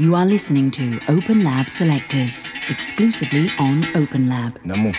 You are listening to Open Lab Selectors, exclusively on Open Lab. Namu.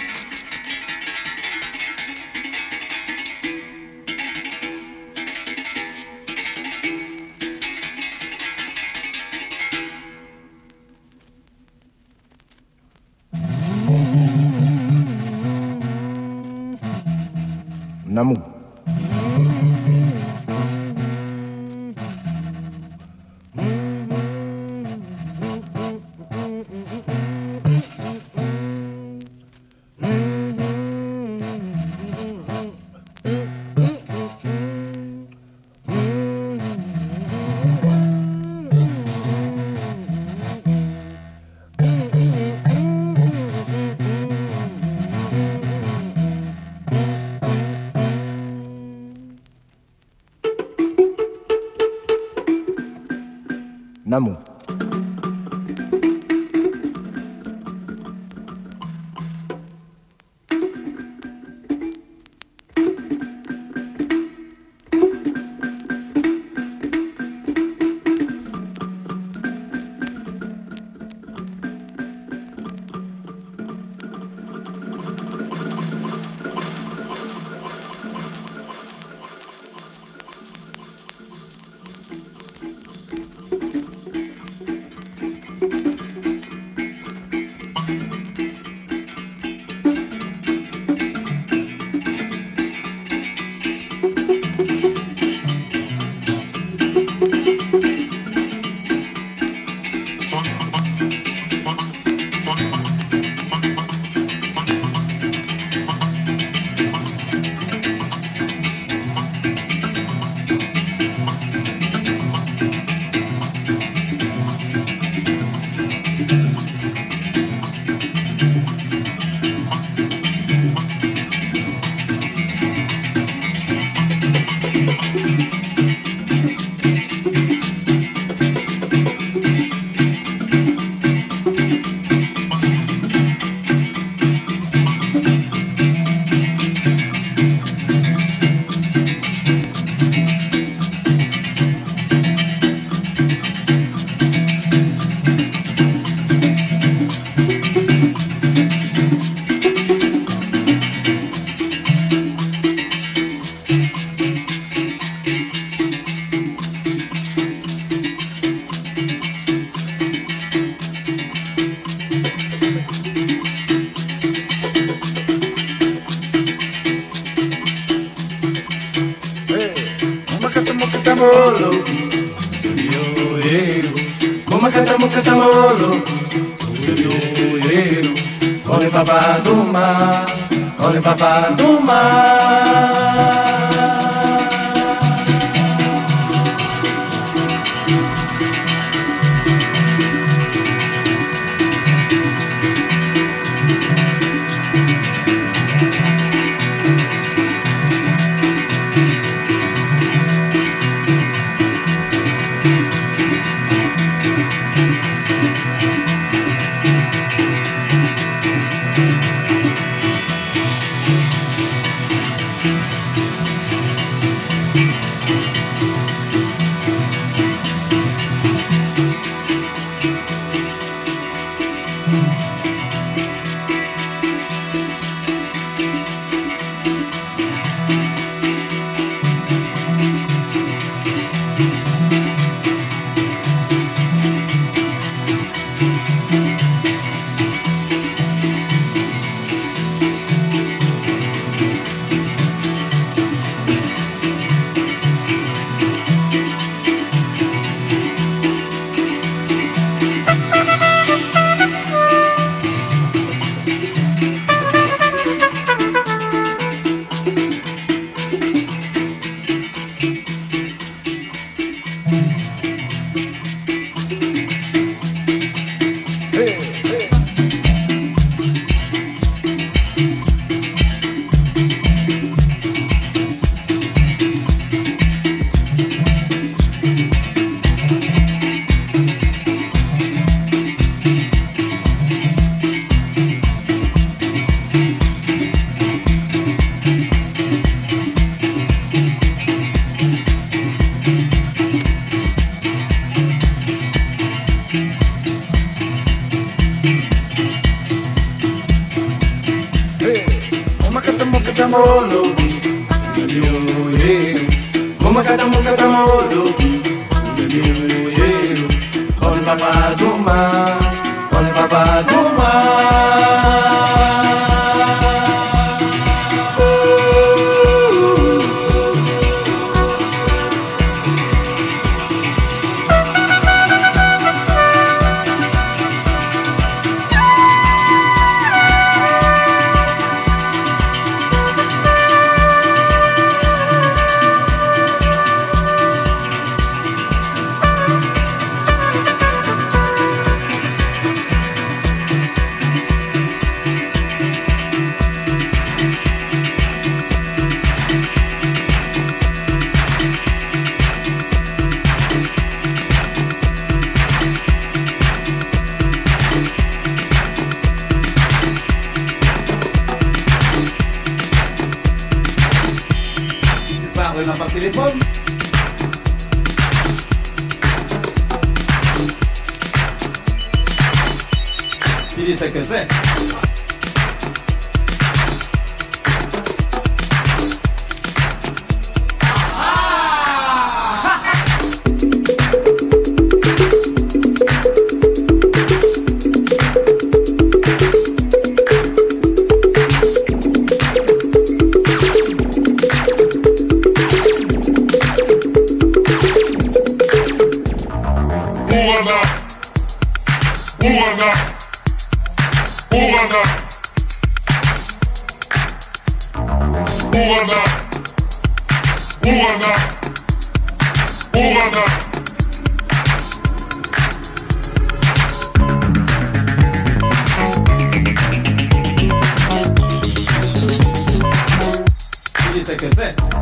seconds left.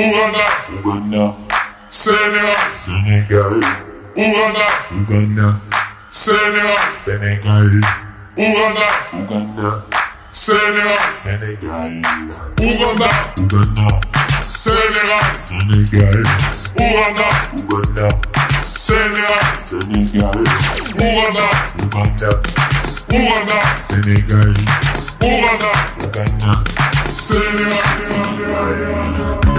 Uganda, Uganda, Senegal, Senegal, Uganda, Uganda, Senegal, Senegal, Uganda, Uganda, Senegal, Senegal, Uganda, Uganda, Senegal, Senegal, Uganda, Uganda, Senegal, Senegal, Uganda, Uganda, Uganda, Senegal, Uganda, Uganda, Senegal, Senegal.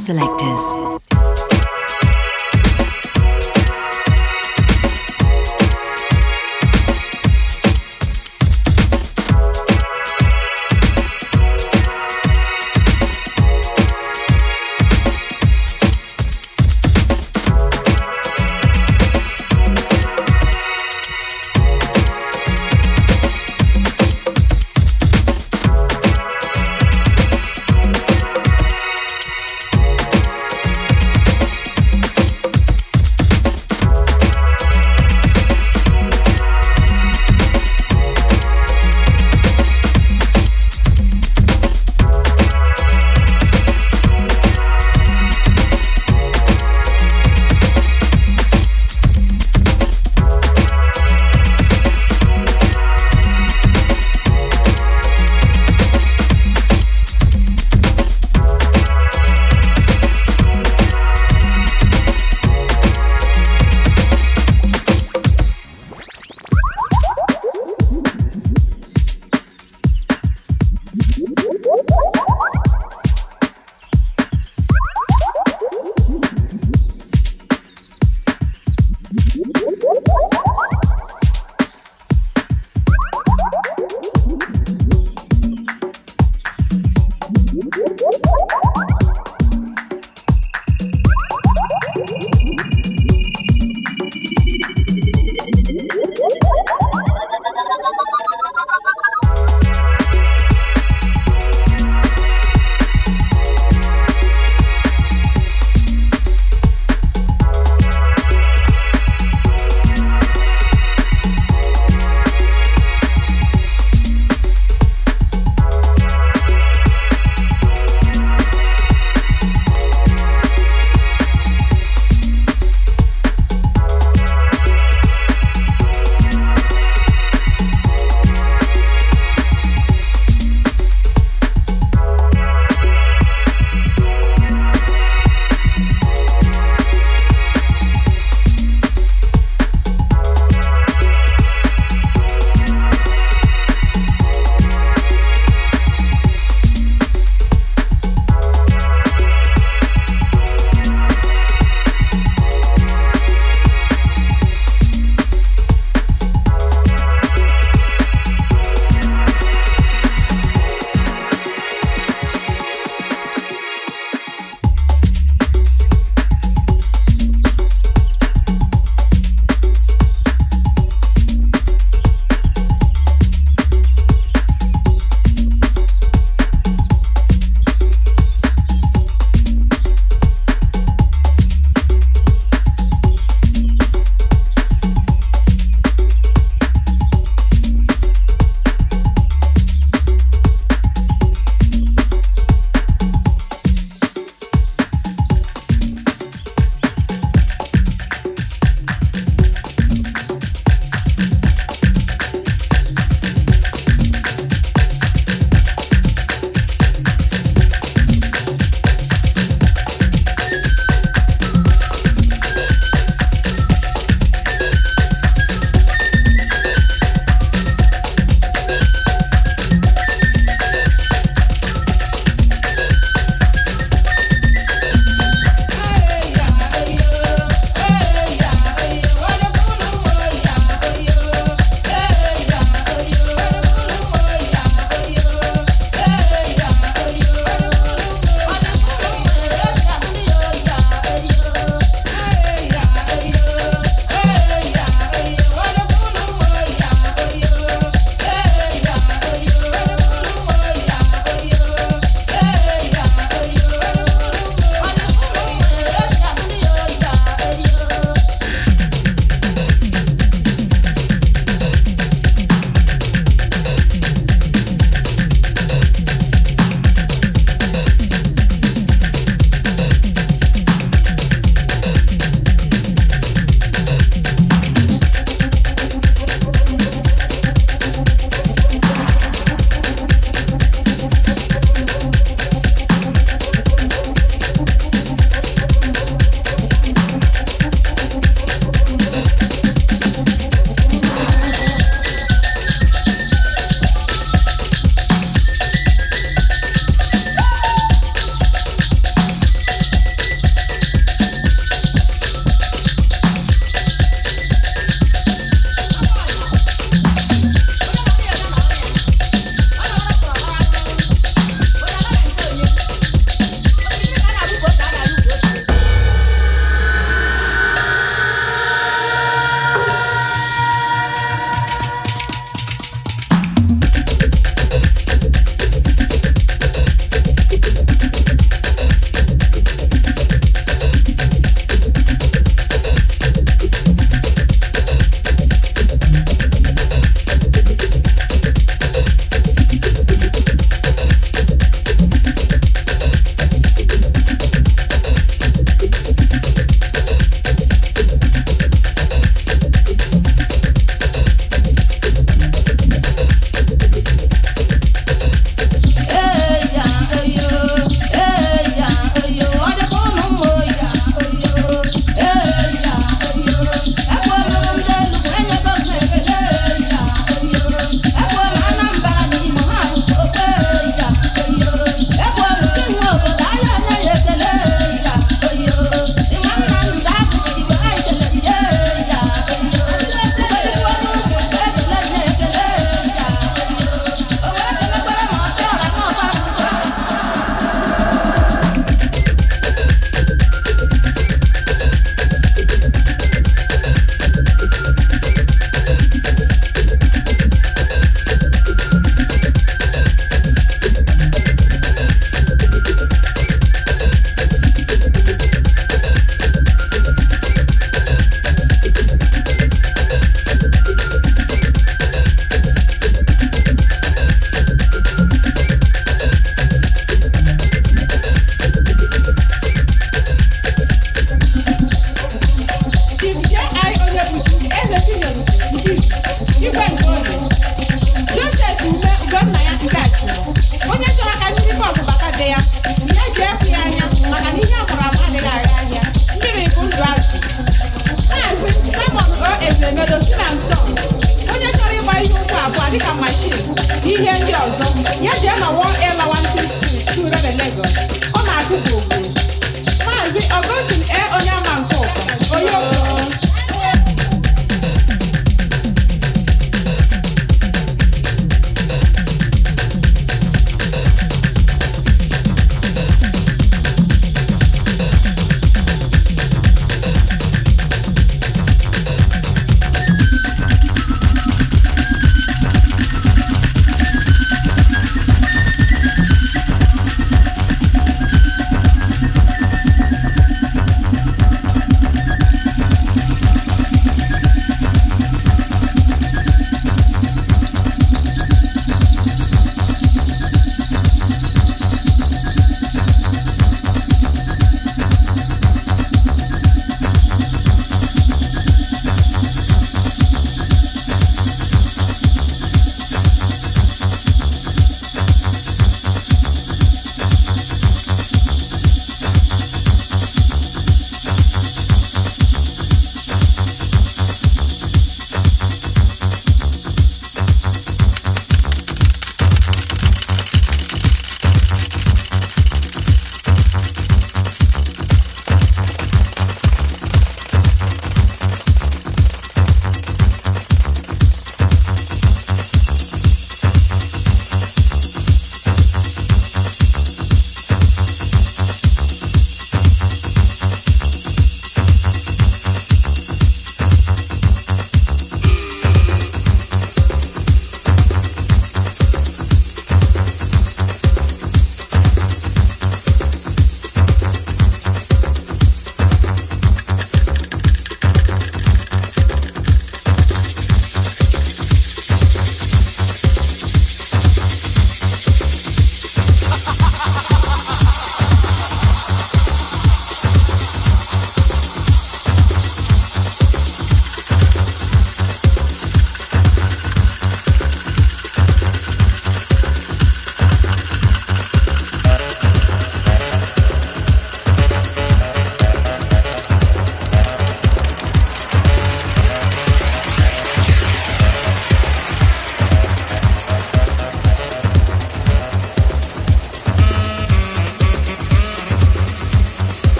Selectors.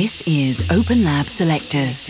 This is Open Lab Selectors.